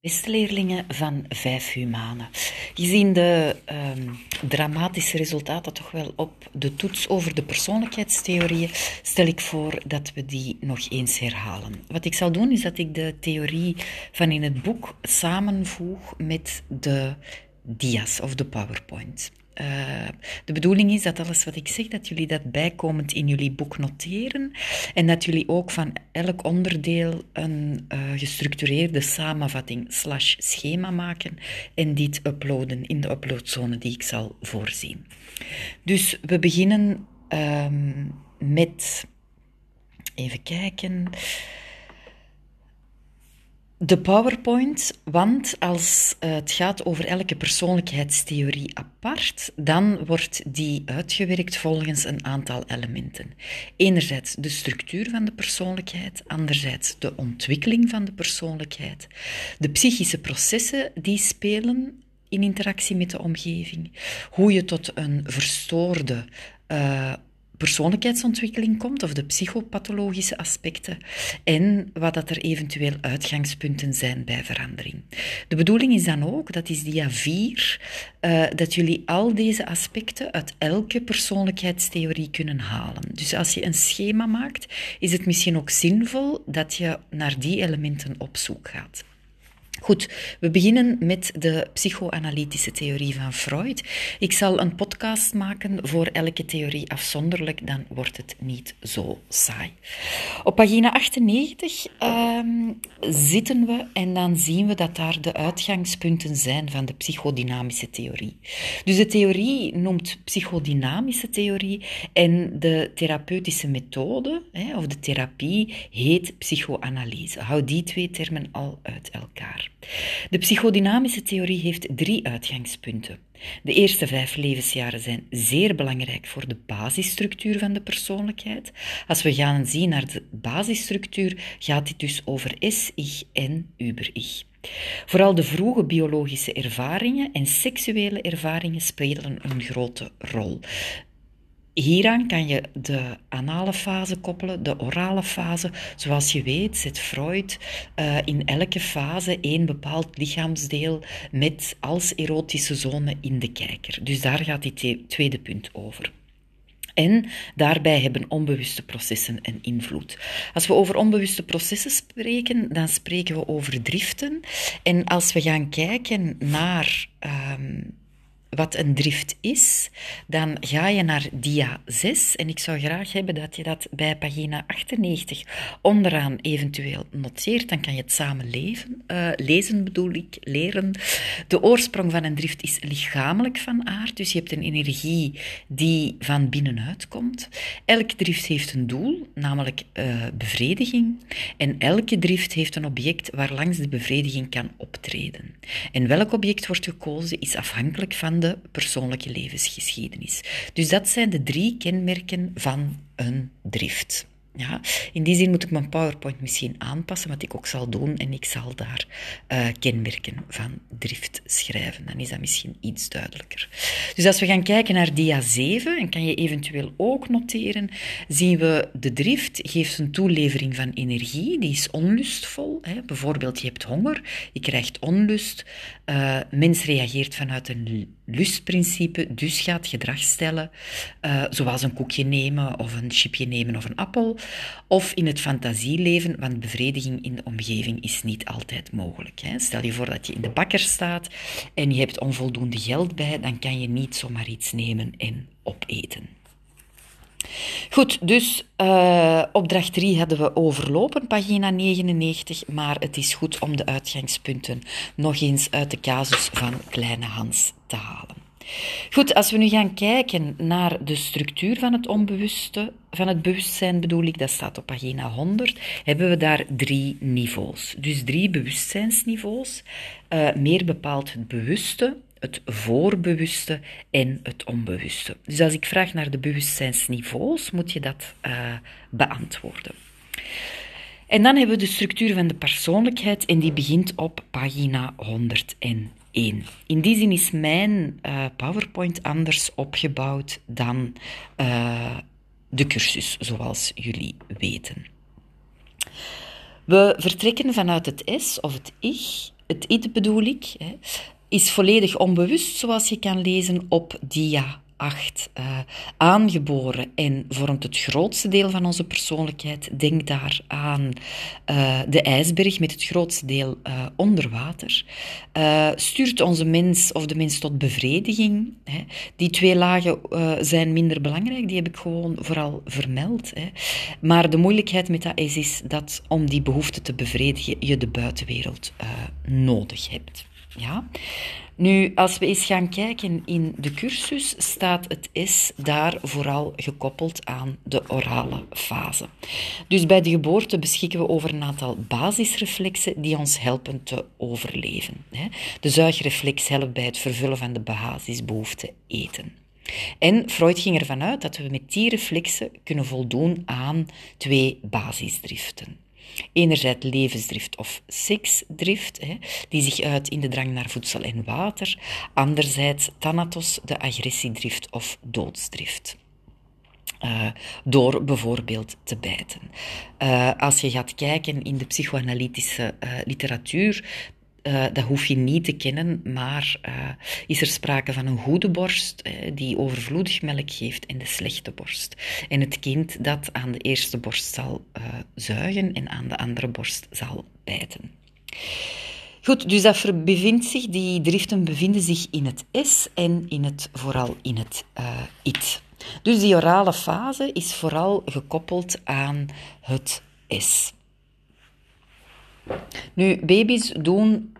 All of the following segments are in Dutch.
Beste leerlingen van Vijf Humanen, gezien de um, dramatische resultaten toch wel op de toets over de persoonlijkheidstheorieën, stel ik voor dat we die nog eens herhalen. Wat ik zal doen is dat ik de theorie van in het boek samenvoeg met de dia's of de PowerPoint. Uh, de bedoeling is dat alles wat ik zeg, dat jullie dat bijkomend in jullie boek noteren en dat jullie ook van elk onderdeel een uh, gestructureerde samenvatting slash schema maken en dit uploaden in de uploadzone die ik zal voorzien. Dus we beginnen um, met, even kijken, de PowerPoint, want als eh, het gaat over elke persoonlijkheidstheorie apart, dan wordt die uitgewerkt volgens een aantal elementen. Enerzijds de structuur van de persoonlijkheid, anderzijds de ontwikkeling van de persoonlijkheid, de psychische processen die spelen in interactie met de omgeving, hoe je tot een verstoorde uh, persoonlijkheidsontwikkeling komt, of de psychopathologische aspecten, en wat dat er eventueel uitgangspunten zijn bij verandering. De bedoeling is dan ook, dat is dia 4, uh, dat jullie al deze aspecten uit elke persoonlijkheidstheorie kunnen halen. Dus als je een schema maakt, is het misschien ook zinvol dat je naar die elementen op zoek gaat. Goed, we beginnen met de psychoanalytische theorie van Freud. Ik zal een podcast maken voor elke theorie afzonderlijk, dan wordt het niet zo saai. Op pagina 98 ehm, zitten we en dan zien we dat daar de uitgangspunten zijn van de psychodynamische theorie. Dus de theorie noemt psychodynamische theorie en de therapeutische methode, hè, of de therapie, heet psychoanalyse. Hou die twee termen al uit elkaar. De psychodynamische theorie heeft drie uitgangspunten. De eerste vijf levensjaren zijn zeer belangrijk voor de basisstructuur van de persoonlijkheid. Als we gaan zien naar de basisstructuur, gaat dit dus over es-ich en über-ich. Vooral de vroege biologische ervaringen en seksuele ervaringen spelen een grote rol. Hieraan kan je de anale fase koppelen, de orale fase. Zoals je weet zet Freud uh, in elke fase één bepaald lichaamsdeel met als erotische zone in de kijker. Dus daar gaat dit tweede punt over. En daarbij hebben onbewuste processen een invloed. Als we over onbewuste processen spreken, dan spreken we over driften. En als we gaan kijken naar um, wat een drift is, dan ga je naar dia 6. En ik zou graag hebben dat je dat bij pagina 98 onderaan eventueel noteert. Dan kan je het samen leven, uh, lezen, bedoel ik, leren. De oorsprong van een drift is lichamelijk van aard. Dus je hebt een energie die van binnenuit komt. Elk drift heeft een doel, namelijk uh, bevrediging. En elke drift heeft een object waar langs de bevrediging kan optreden. En welk object wordt gekozen is afhankelijk van de persoonlijke levensgeschiedenis. Dus dat zijn de drie kenmerken van een drift. Ja, in die zin moet ik mijn PowerPoint misschien aanpassen, wat ik ook zal doen. En ik zal daar uh, kenmerken van drift schrijven. Dan is dat misschien iets duidelijker. Dus als we gaan kijken naar dia 7, en kan je eventueel ook noteren, zien we de drift geeft een toelevering van energie. Die is onlustvol. Hè. Bijvoorbeeld, je hebt honger, je krijgt onlust. Uh, mens reageert vanuit een lustprincipe, dus gaat gedrag stellen, uh, zoals een koekje nemen of een chipje nemen of een appel. Of in het fantasieleven, want bevrediging in de omgeving is niet altijd mogelijk. Hè. Stel je voor dat je in de bakker staat en je hebt onvoldoende geld bij, dan kan je niet zomaar iets nemen en opeten. Goed, dus uh, opdracht 3 hadden we overlopen, pagina 99, maar het is goed om de uitgangspunten nog eens uit de casus van Kleine Hans te halen. Goed, als we nu gaan kijken naar de structuur van het onbewuste, van het bewustzijn bedoel ik, dat staat op pagina 100, hebben we daar drie niveaus. Dus drie bewustzijnsniveaus, uh, meer bepaald het bewuste, het voorbewuste en het onbewuste. Dus als ik vraag naar de bewustzijnsniveaus, moet je dat uh, beantwoorden. En dan hebben we de structuur van de persoonlijkheid en die begint op pagina 101. In die zin is mijn uh, PowerPoint anders opgebouwd dan uh, de cursus, zoals jullie weten. We vertrekken vanuit het S of het ich het id bedoel ik, hè, is volledig onbewust, zoals je kan lezen op dia 8 uh, eh, aangeboren en vormt het grootste deel van onze persoonlijkheid. Denk daar aan uh, de ijsberg met het grootste deel uh, onder water. stuurt onze mens of de mens tot bevrediging. Hè. Die twee lagen zijn minder belangrijk, die heb ik gewoon vooral vermeld. Hè. Maar de moeilijkheid met dat is, is dat om die behoefte te bevredigen je de buitenwereld nodig hebt. Ja? Nu, als we eens gaan kijken in de cursus, staat het S daar vooral gekoppeld aan de orale fase. Dus bij de geboorte beschikken we over een aantal basisreflexen die ons helpen te overleven. De zuigreflex helpt bij het vervullen van de basisbehoefte eten. En Freud ging ervan uit dat we met die reflexen kunnen voldoen aan twee basisdriften. Enerzijds levensdrift of seksdrift, hè, die zich uit in de drang naar voedsel en water. Anderzijds thanatos, de agressiedrift of doodsdrift. Uh, door bijvoorbeeld te bijten. Uh, als je gaat kijken in de psychoanalytische uh, literatuur, uh, dat hoef je niet te kennen, maar uh, is er sprake van een goede borst uh, die overvloedig melk geeft en de slechte borst. En het kind dat aan de eerste borst zal zuigen en aan de andere borst zal bijten. Goed, dus dat bevindt zich, die driften bevinden zich in het S en in het, vooral in het IT. Dus die orale fase is vooral gekoppeld aan het S. Nu, baby's doen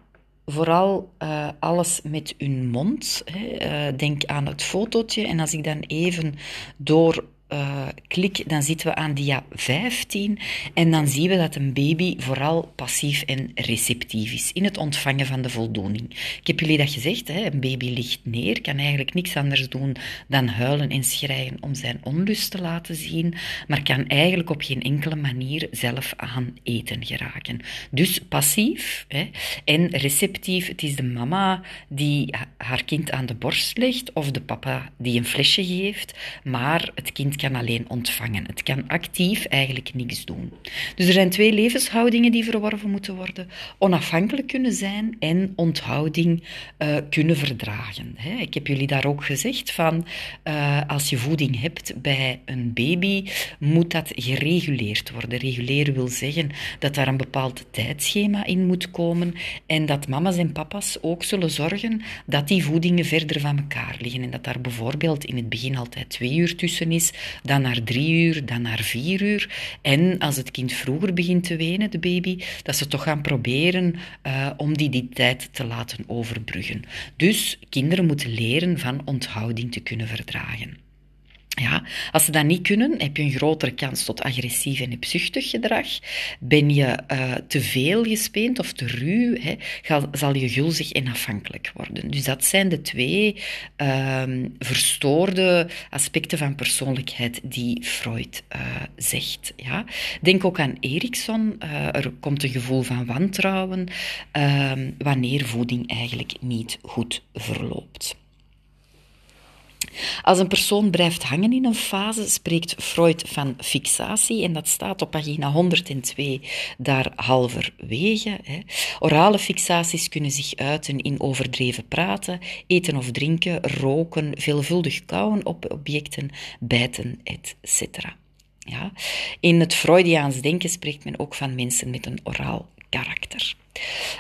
vooral uh, alles met hun mond. Hè. Uh, denk aan het fotootje. En als ik dan even door uh, klik, dan zitten we aan dia 15 en dan zien we dat een baby vooral passief en receptief is in het ontvangen van de voldoening. Ik heb jullie dat gezegd, hè? een baby ligt neer, kan eigenlijk niks anders doen dan huilen en schreien om zijn onlust te laten zien, maar kan eigenlijk op geen enkele manier zelf aan eten geraken. Dus passief hè? en receptief, het is de mama die haar kind aan de borst legt of de papa die een flesje geeft, maar het kind kan alleen ontvangen. Het kan actief eigenlijk niks doen. Dus er zijn twee levenshoudingen die verworven moeten worden. Onafhankelijk kunnen zijn en onthouding uh, kunnen verdragen. Hè. Ik heb jullie daar ook gezegd van, uh, als je voeding hebt bij een baby, moet dat gereguleerd worden. Reguleren wil zeggen dat daar een bepaald tijdschema in moet komen en dat mama's en papa's ook zullen zorgen dat die voedingen verder van elkaar liggen en dat daar bijvoorbeeld in het begin altijd twee uur tussen is, dan naar drie uur, dan naar vier uur. En als het kind vroeger begint te wenen, de baby, dat ze toch gaan proberen uh, om die, die tijd te laten overbruggen. Dus kinderen moeten leren van onthouding te kunnen verdragen. Ja, als ze dat niet kunnen, heb je een grotere kans tot agressief en hebzuchtig gedrag. Ben je uh, te veel gespeend of te ruw, hè, zal je gulzig en afhankelijk worden. Dus dat zijn de twee uh, verstoorde aspecten van persoonlijkheid die Freud uh, zegt. Ja. Denk ook aan Erikson. Eh, er komt een gevoel van wantrouwen ehm, wanneer voeding eigenlijk niet goed verloopt. Als een persoon blijft hangen in een fase, spreekt Freud van fixatie en dat staat op pagina 102 daar halverwege. Hè. Orale fixaties kunnen zich uiten in overdreven praten, eten of drinken, roken, veelvuldig kauwen op objecten, bijten, etc. Ja. In het Freudiaans denken spreekt men ook van mensen met een oraal karakter.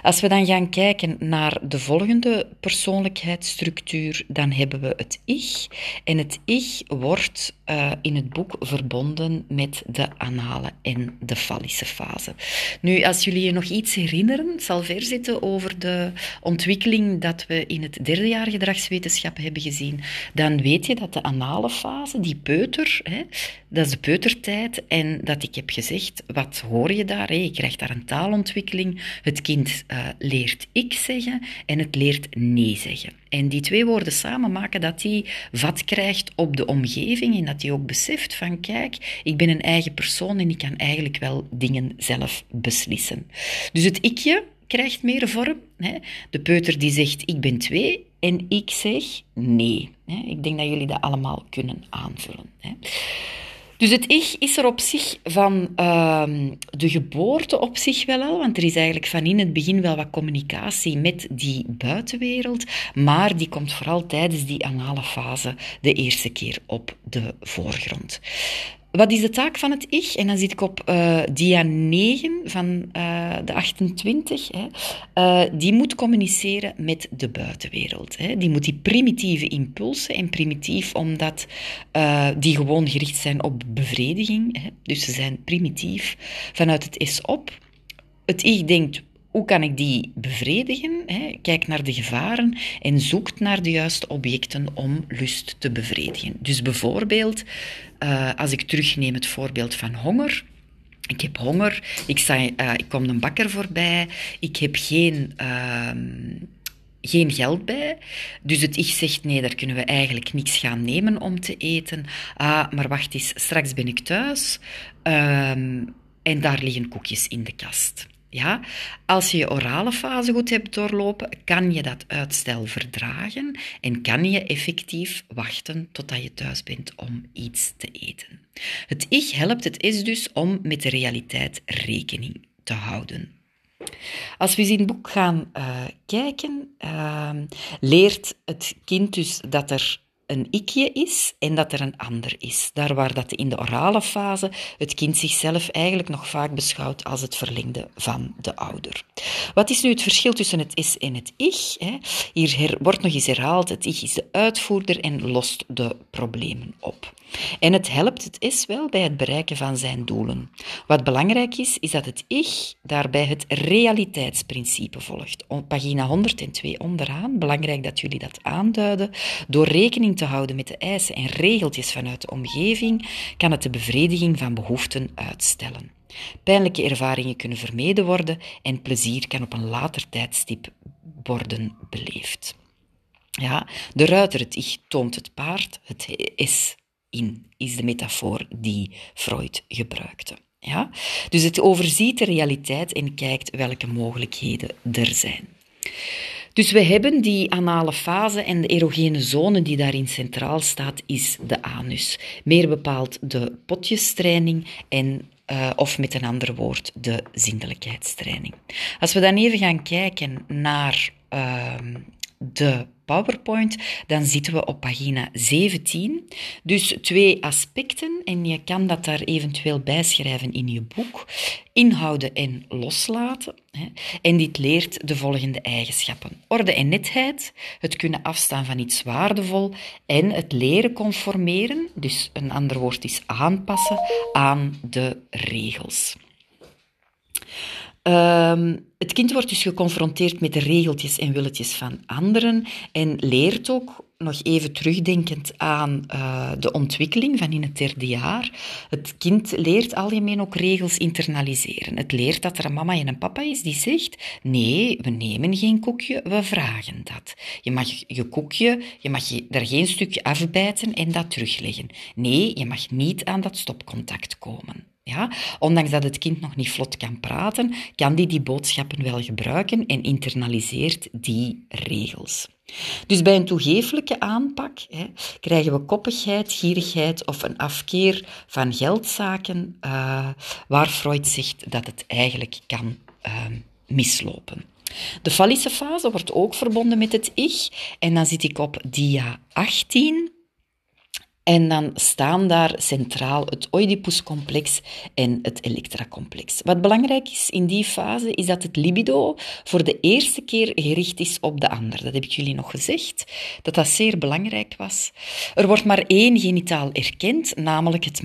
Als we dan gaan kijken naar de volgende persoonlijkheidsstructuur, dan hebben we het ich. En het ich wordt uh, in het boek verbonden met de anale en de fallische fase. Nu, als jullie je nog iets herinneren, het zal verzitten over de ontwikkeling dat we in het derde jaar gedragswetenschappen hebben gezien, dan weet je dat de anale fase, die peuter, hè, dat is de peutertijd. En dat ik heb gezegd, wat hoor je daar? Hè? Je krijgt daar een taalontwikkeling. Het kind uh, leert ik zeggen en het leert nee zeggen. En die twee woorden samen maken dat hij vat krijgt op de omgeving en dat hij ook beseft van kijk, ik ben een eigen persoon en ik kan eigenlijk wel dingen zelf beslissen. Dus het ikje krijgt meer vorm. Hè? De peuter die zegt ik ben twee en ik zeg nee. Ik denk dat jullie dat allemaal kunnen aanvullen. Hè? Dus het ich is er op zich van ehm, de geboorte op zich wel al, want er is eigenlijk van in het begin wel wat communicatie met die buitenwereld, maar die komt vooral tijdens die anale fase de eerste keer op de voorgrond. Wat is de taak van het ich? En dan zit ik op uh, dia 9 van uh, de 28. Hè. Uh, die moet communiceren met de buitenwereld. Hè. Die moet die primitieve impulsen, en primitief omdat die gewoon gericht zijn op bevrediging. Hè. Dus ze zijn primitief vanuit het is op. Het ich denkt, hoe kan ik die bevredigen? Kijk naar de gevaren en zoekt naar de juiste objecten om lust te bevredigen. Dus bijvoorbeeld, uh, als ik terugneem het voorbeeld van honger. Ik heb honger, ik, sta, uh, ik kom een bakker voorbij, ik heb geen, uh, geen geld bij. Dus het ich zegt, nee, daar kunnen we eigenlijk niks gaan nemen om te eten. Ah, maar wacht eens, straks ben ik thuis ehm, en daar liggen koekjes in de kast. Ja, als je je orale fase goed hebt doorlopen, kan je dat uitstel verdragen en kan je effectief wachten totdat je thuis bent om iets te eten. Het ich helpt het is dus om met de realiteit rekening te houden. Als we eens in het boek gaan uh, kijken, uh, leert het kind dus dat er een ikje is en dat er een ander is. Daar waar dat in de orale fase het kind zichzelf eigenlijk nog vaak beschouwt als het verlengde van de ouder. Wat is nu het verschil tussen het is en het ich? Hier wordt nog eens herhaald, het ich is de uitvoerder en lost de problemen op. En het helpt het is wel bij het bereiken van zijn doelen. Wat belangrijk is, is dat het ich daarbij het realiteitsprincipe volgt. Op pagina 102 onderaan, belangrijk dat jullie dat aanduiden, door rekening te houden met de eisen en regeltjes vanuit de omgeving, kan het de bevrediging van behoeften uitstellen. Pijnlijke ervaringen kunnen vermeden worden en plezier kan op een later tijdstip worden beleefd. Ja, de ruiter, het ich, toont het paard, het is in, is de metafoor die Freud gebruikte. Ja? Dus het overziet de realiteit en kijkt welke mogelijkheden er zijn. Dus we hebben die anale fase en de erogene zone die daarin centraal staat, is de anus. Meer bepaald de potjestraining en uh, of met een ander woord, de zindelijkheidstraining. Als we dan even gaan kijken naar uh, de PowerPoint, dan zitten we op pagina 17. Dus twee aspecten en je kan dat daar eventueel bijschrijven in je boek. Inhouden en loslaten. En dit leert de volgende eigenschappen. Orde en netheid, het kunnen afstaan van iets waardevol en het leren conformeren, dus een ander woord is aanpassen, aan de regels. Um, het kind wordt dus geconfronteerd met de regeltjes en willetjes van anderen en leert ook, nog even terugdenkend aan uh, de ontwikkeling van in het derde jaar, het kind leert algemeen ook regels internaliseren. Het leert dat er een mama en een papa is die zegt, nee, we nemen geen koekje, we vragen dat. Je mag je koekje, je mag je, er geen stukje afbijten en dat terugleggen. Nee, je mag niet aan dat stopcontact komen. Ja? Ondanks dat het kind nog niet vlot kan praten, kan die die boodschappen wel gebruiken en internaliseert die regels. Dus bij een toegeeflijke aanpak hè, krijgen we koppigheid, gierigheid of een afkeer van geldzaken, uh, waar Freud zegt dat het eigenlijk kan uh, mislopen. De fallische fase wordt ook verbonden met het ich en dan zit ik op dia 18. En dan staan daar centraal het Oedipuscomplex en het Elektra-complex. Wat belangrijk is in die fase, is dat het libido voor de eerste keer gericht is op de ander. Dat heb ik jullie nog gezegd, dat dat zeer belangrijk was. Er wordt maar één genitaal erkend, namelijk het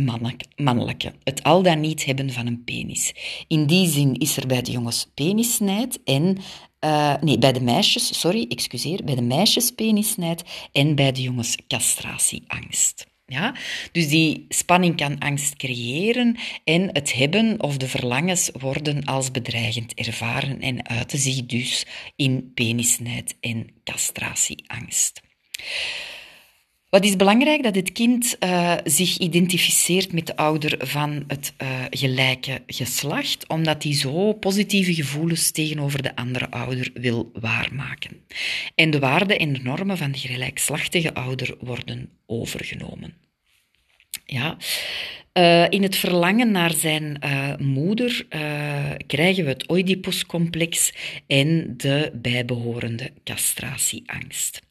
mannelijke. Het al dan niet hebben van een penis. In die zin is er bij de jongens penissnijd en uh, nee, bij de meisjes, sorry, excuseer, bij de meisjes penisnijd en bij de jongens castratieangst. Ja? Dus die spanning kan angst creëren en het hebben of de verlangens worden als bedreigend ervaren en uiten zich dus in penisnijd en castratieangst. Wat is belangrijk? Dat het kind uh, zich identificeert met de ouder van het uh, gelijke geslacht, omdat hij zo positieve gevoelens tegenover de andere ouder wil waarmaken. En de waarden en normen van de gelijkslachtige ouder worden overgenomen. Ja. Uh, in het verlangen naar zijn moeder krijgen we het Oedipuscomplex en de bijbehorende castratieangst.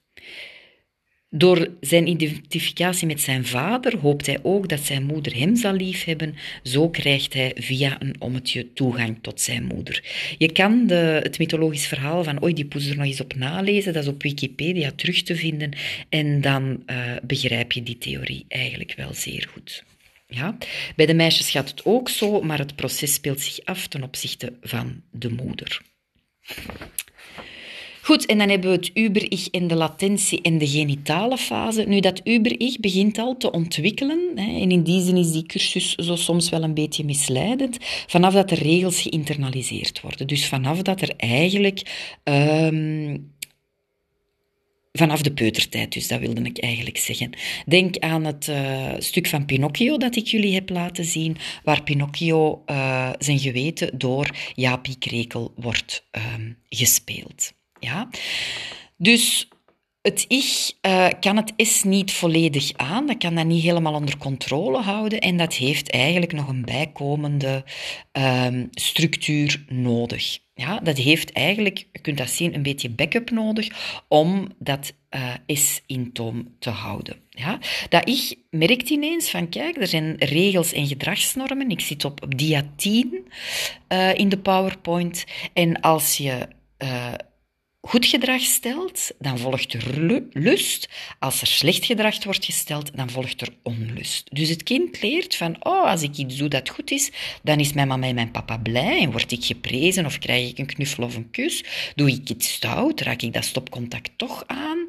Door zijn identificatie met zijn vader hoopt hij ook dat zijn moeder hem zal liefhebben. Zo krijgt hij via een ommetje toegang tot zijn moeder. Je kan de, het mythologisch verhaal van Oedipus er nog eens op nalezen. Dat is op Wikipedia terug te vinden. En dan uh, begrijp je die theorie eigenlijk wel zeer goed. Ja? Bij de meisjes gaat het ook zo, maar het proces speelt zich af ten opzichte van de moeder. Goed, en dan hebben we het uber-ich en de latentie en de genitale fase. Nu, dat uber-ich begint al te ontwikkelen. Hè, en in die zin is die cursus zo soms wel een beetje misleidend. Vanaf dat de regels geïnternaliseerd worden. Dus vanaf dat er eigenlijk... Um, vanaf de peutertijd, dus dat wilde ik eigenlijk zeggen. Denk aan het uh, stuk van Pinocchio dat ik jullie heb laten zien, waar Pinocchio uh, zijn geweten door Jaapie Krekel wordt um, gespeeld. Ja? Dus het ich uh, kan het is niet volledig aan, dat kan dat niet helemaal onder controle houden en dat heeft eigenlijk nog een bijkomende um, structuur nodig. Ja, dat heeft eigenlijk, je kunt dat zien, een beetje backup nodig om dat uh, is in toom te houden. Ja? Dat ik merkt ineens van, kijk, er zijn regels en gedragsnormen. Ik zit op, dia 10 uh, in de PowerPoint. En als je goed gedrag stelt, dan volgt er lust. Als er slecht gedrag wordt gesteld, dan volgt er onlust. Dus het kind leert van, oh, als ik iets doe dat goed is, dan is mijn mama en mijn papa blij en word ik geprezen of krijg ik een knuffel of een kus. Doe ik iets stout, raak ik dat stopcontact toch aan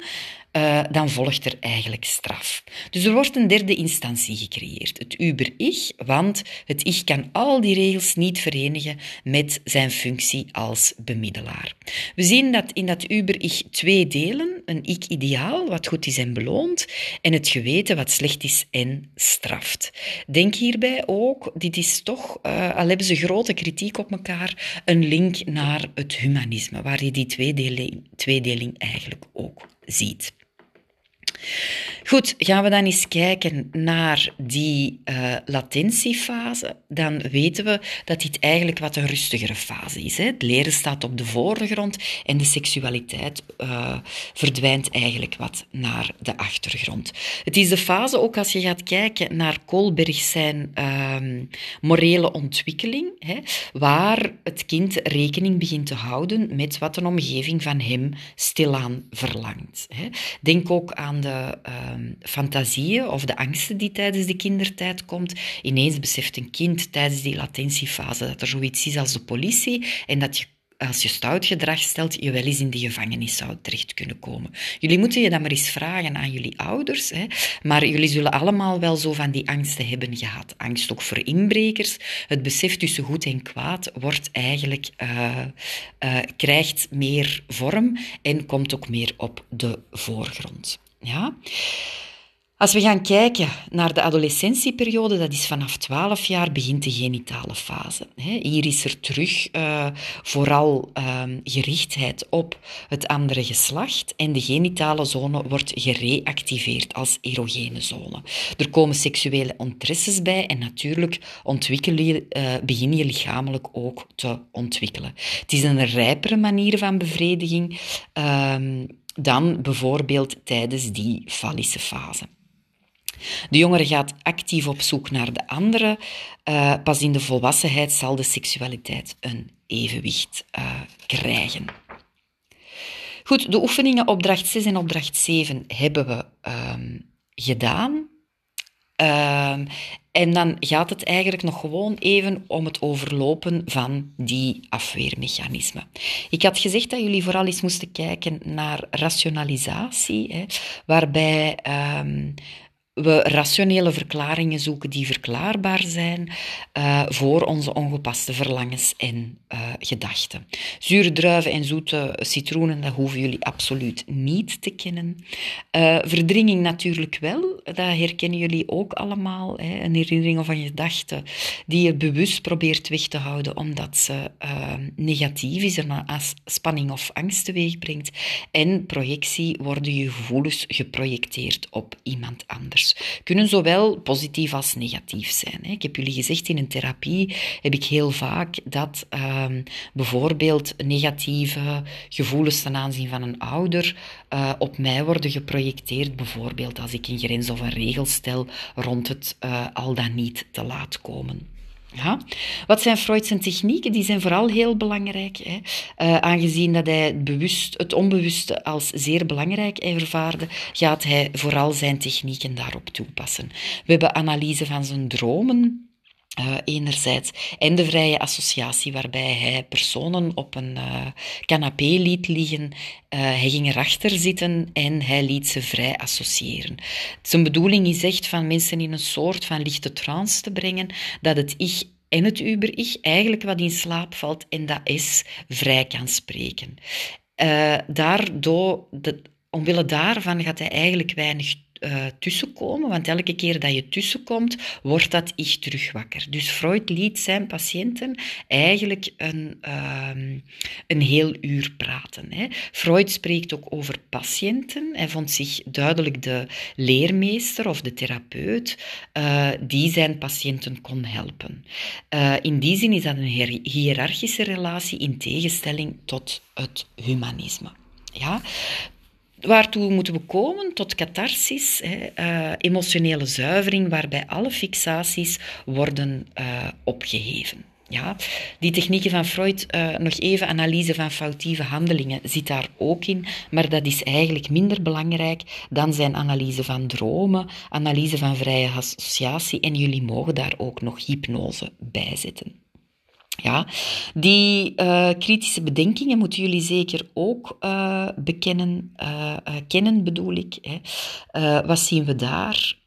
uh, dan volgt er eigenlijk straf. Dus er wordt een derde instantie gecreëerd, het uber-ich, want het ich kan al die regels niet verenigen met zijn functie als bemiddelaar. We zien dat in dat uber-ich twee delen, een ik-ideaal, wat goed is en beloont, en het geweten, wat slecht is en straft. Denk hierbij ook, dit is toch, uh, al hebben ze grote kritiek op elkaar, een link naar het humanisme, waar je die tweedeling, tweedeling eigenlijk ook ziet. Goed, gaan we dan eens kijken naar die uh, latentiefase. Dan weten we dat dit eigenlijk wat een rustigere fase is. Hè. Het leren staat op de voorgrond en de seksualiteit uh, verdwijnt eigenlijk wat naar de achtergrond. Het is de fase, ook als je gaat kijken naar Koolberg zijn uh, morele ontwikkeling, hè, waar het kind rekening begint te houden met wat een omgeving van hem stilaan verlangt. Hè. Denk ook aan de uh, fantasieën of de angsten die tijdens de kindertijd komt. Ineens beseft een kind tijdens die latentiefase dat er zoiets is als de politie en dat je als je stout gedrag stelt, je wel eens in de gevangenis zou terecht kunnen komen. Jullie moeten je dat maar eens vragen aan jullie ouders, hè? maar jullie zullen allemaal wel zo van die angsten hebben gehad. Angst ook voor inbrekers. Het besef tussen goed en kwaad wordt eigenlijk, uh, uh, krijgt meer vorm en komt ook meer op de voorgrond. Ja? Als we gaan kijken naar de adolescentieperiode, dat is vanaf 12 jaar begint de genitale fase. Hier is er terug uh, vooral uh, gerichtheid op het andere geslacht en de genitale zone wordt gereactiveerd als erogene zone. Er komen seksuele interesses bij en natuurlijk ontwikkel je, uh, begin je lichamelijk ook te ontwikkelen. Het is een rijpere manier van bevrediging ehm, dan bijvoorbeeld tijdens die fallische fase. De jongere gaat actief op zoek naar de andere. Uh, pas in de volwassenheid zal de seksualiteit een evenwicht uh, krijgen. Goed, de oefeningen opdracht 6 en opdracht 7 hebben we um, gedaan. Um, en dan gaat het eigenlijk nog gewoon even om het overlopen van die afweermechanismen. Ik had gezegd dat jullie vooral eens moesten kijken naar rationalisatie, hè, waarbij um, we rationele verklaringen zoeken die verklaarbaar zijn uh, voor onze ongepaste verlangens en uh, gedachten. Zure druiven en zoete citroenen, dat hoeven jullie absoluut niet te kennen. Uh, verdringing natuurlijk wel, dat herkennen jullie ook allemaal. Hè? Een herinnering of een gedachte die je bewust probeert weg te houden omdat ze negatief is en spanning of angst teweeg brengt. En projectie worden je gevoelens geprojecteerd op iemand anders. Kunnen zowel positief als negatief zijn. Ik heb jullie gezegd, in een therapie heb ik heel vaak dat ehm, bijvoorbeeld negatieve gevoelens ten aanzien van een ouder uh, op mij worden geprojecteerd. Bijvoorbeeld als ik een grens of een regel stel rond het uh, al dan niet te laat komen. Ja. Wat zijn Freud's technieken? Die zijn vooral heel belangrijk, hè. Uh, aangezien dat hij het, bewust, het onbewuste als zeer belangrijk ervaarde, gaat hij vooral zijn technieken daarop toepassen. We hebben analyse van zijn dromen, uh, enerzijds. En de vrije associatie, waarbij hij personen op een uh, canapé liet liggen. Uh, hij ging erachter zitten en hij liet ze vrij associëren. Zijn bedoeling is echt van mensen in een soort van lichte trance te brengen, dat het ik en het uber-ik eigenlijk wat in slaap valt en dat is vrij kan spreken. daardoor, de, omwille daarvan gaat hij eigenlijk weinig uh, tussenkomen, want elke keer dat je tussenkomt, wordt dat ik terug wakker. Dus Freud liet zijn patiënten eigenlijk een, uh, een heel uur praten. Hè. Freud spreekt ook over patiënten. Hij vond zich duidelijk de leermeester of de therapeut uh, die zijn patiënten kon helpen. Uh, in die zin is dat een hiërarchische relatie in tegenstelling tot het humanisme. Ja? Waartoe moeten we komen? Tot catharsis, uh, emotionele zuivering, waarbij alle fixaties worden uh, opgeheven. Ja, die technieken van Freud, uh, nog even analyse van foutieve handelingen, zit daar ook in, maar dat is eigenlijk minder belangrijk dan zijn analyse van dromen, analyse van vrije associatie en jullie mogen daar ook nog hypnose bij zetten. Ja, die uh, kritische bedenkingen moeten jullie zeker ook uh, bekennen, uh, kennen bedoel ik. Hè. wat zien we daar?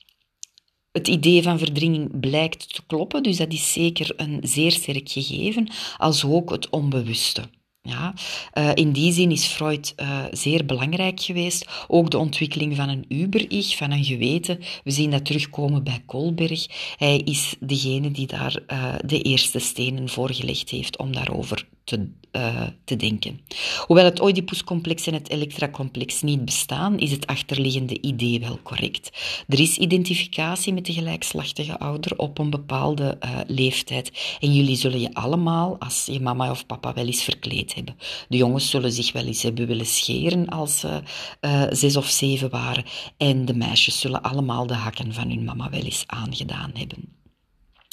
Het idee van verdringing blijkt te kloppen, dus dat is zeker een zeer sterk gegeven, als ook het onbewuste. Ja, uh, in die zin is Freud uh, zeer belangrijk geweest. Ook de ontwikkeling van een uber-ich, van een geweten. We zien dat terugkomen bij Kolberg. Hij is degene die daar uh, de eerste stenen voor gelegd heeft om daarover te, uh, te denken. Hoewel het Oedipuscomplex en het Elektra-complex niet bestaan, is het achterliggende idee wel correct. Er is identificatie met de gelijkslachtige ouder op een bepaalde uh, leeftijd. En jullie zullen je allemaal, als je mama of papa wel eens verkleed hebben. De jongens zullen zich wel eens hebben willen scheren als ze uh, zes of zeven waren. En de meisjes zullen allemaal de hakken van hun mama wel eens aangedaan hebben.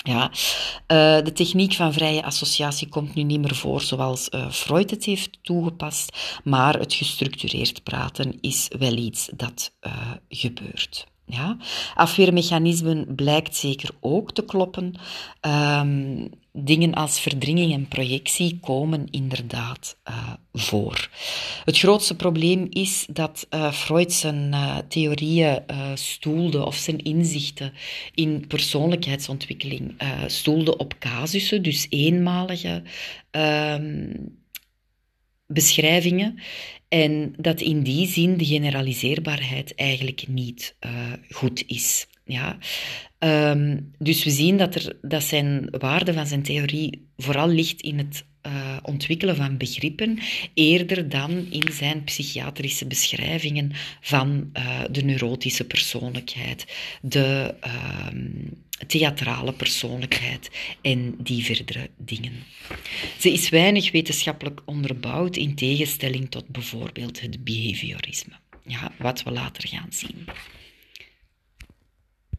Ja, uh, de techniek van vrije associatie komt nu niet meer voor zoals uh, Freud het heeft toegepast, maar het gestructureerd praten is wel iets dat uh, gebeurt. Ja? Afweermechanismen blijkt zeker ook te kloppen. Um, dingen als verdringing en projectie komen inderdaad uh, voor. Het grootste probleem is dat uh, Freud zijn uh, theorieën stoelde of zijn inzichten in persoonlijkheidsontwikkeling stoelde op casussen, dus eenmalige ehm, beschrijvingen. En dat in die zin de generaliseerbaarheid eigenlijk niet goed is. Ja. Um, dus we zien dat, er, dat zijn waarde van zijn theorie vooral ligt in het uh, ontwikkelen van begrippen, eerder dan in zijn psychiatrische beschrijvingen van uh, de neurotische persoonlijkheid, de uh, theatrale persoonlijkheid en die verdere dingen. Ze is weinig wetenschappelijk onderbouwd in tegenstelling tot bijvoorbeeld het behaviorisme, ja, wat we later gaan zien.